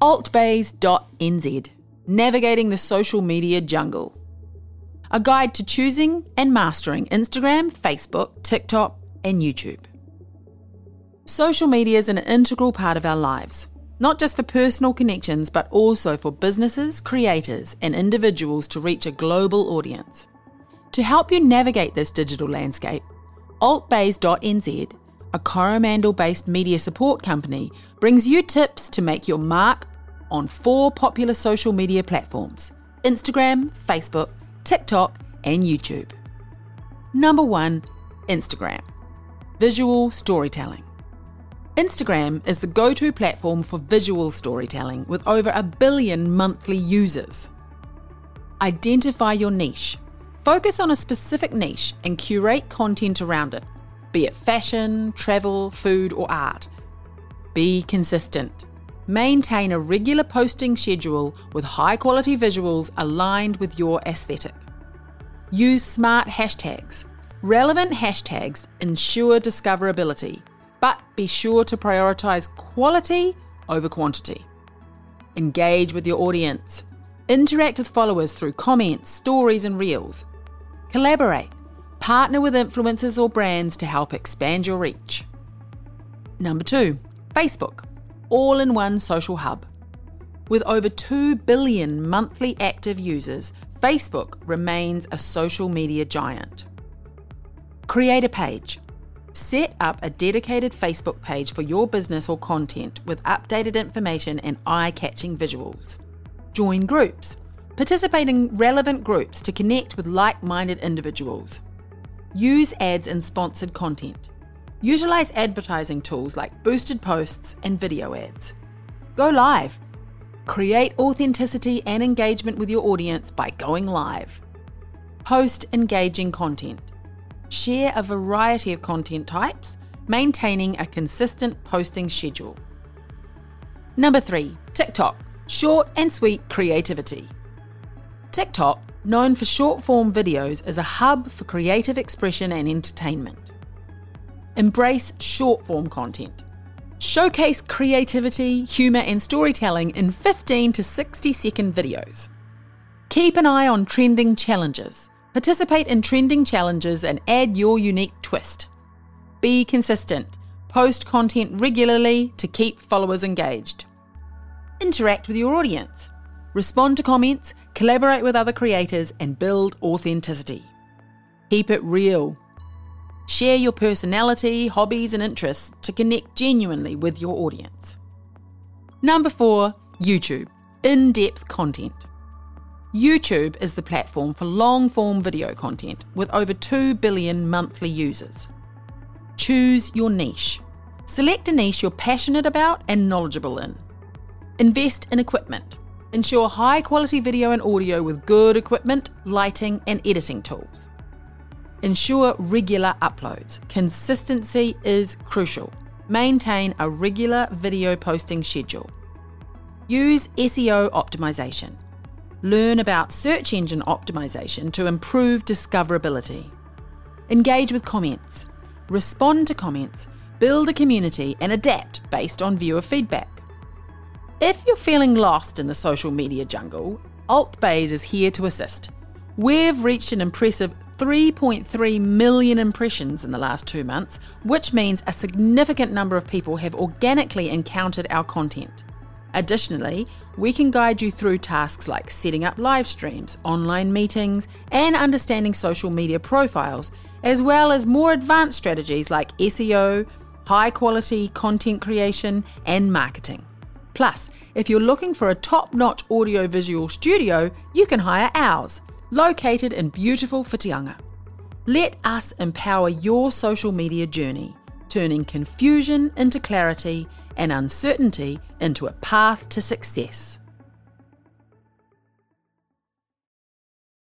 altbays.nz, navigating the social media jungle. A guide to choosing and mastering Instagram, Facebook, TikTok, and YouTube. Social media is an integral part of our lives, not just for personal connections, but also for businesses, creators, and individuals to reach a global audience. To help you navigate this digital landscape, altbays.nz, a Coromandel based media support company, brings you tips to make your mark on four popular social media platforms Instagram, Facebook, TikTok, and YouTube. Number one, Instagram. Visual storytelling. Instagram is the go to platform for visual storytelling with over a billion monthly users. Identify your niche. Focus on a specific niche and curate content around it, be it fashion, travel, food, or art. Be consistent. Maintain a regular posting schedule with high quality visuals aligned with your aesthetic. Use smart hashtags. Relevant hashtags ensure discoverability, but be sure to prioritize quality over quantity. Engage with your audience. Interact with followers through comments, stories, and reels. Collaborate. Partner with influencers or brands to help expand your reach. Number two, Facebook all in one social hub. With over 2 billion monthly active users, Facebook remains a social media giant. Create a page. Set up a dedicated Facebook page for your business or content with updated information and eye catching visuals. Join groups. Participate in relevant groups to connect with like minded individuals. Use ads and sponsored content. Utilize advertising tools like boosted posts and video ads. Go live. Create authenticity and engagement with your audience by going live. Post engaging content. Share a variety of content types, maintaining a consistent posting schedule. Number three, TikTok. Short and sweet creativity. TikTok, known for short form videos, is a hub for creative expression and entertainment. Embrace short form content. Showcase creativity, humour, and storytelling in 15 to 60 second videos. Keep an eye on trending challenges. Participate in trending challenges and add your unique twist. Be consistent. Post content regularly to keep followers engaged. Interact with your audience. Respond to comments, collaborate with other creators, and build authenticity. Keep it real. Share your personality, hobbies, and interests to connect genuinely with your audience. Number four, YouTube in depth content. YouTube is the platform for long form video content with over 2 billion monthly users. Choose your niche. Select a niche you're passionate about and knowledgeable in. Invest in equipment. Ensure high quality video and audio with good equipment, lighting, and editing tools. Ensure regular uploads. Consistency is crucial. Maintain a regular video posting schedule. Use SEO optimization. Learn about search engine optimization to improve discoverability. Engage with comments. Respond to comments. Build a community and adapt based on viewer feedback. If you're feeling lost in the social media jungle, AltBays is here to assist. We've reached an impressive 3.3 million impressions in the last two months, which means a significant number of people have organically encountered our content. Additionally, we can guide you through tasks like setting up live streams, online meetings, and understanding social media profiles, as well as more advanced strategies like SEO, high quality content creation, and marketing. Plus, if you're looking for a top notch audio visual studio, you can hire ours located in beautiful Whitianga. Let us empower your social media journey, turning confusion into clarity and uncertainty into a path to success.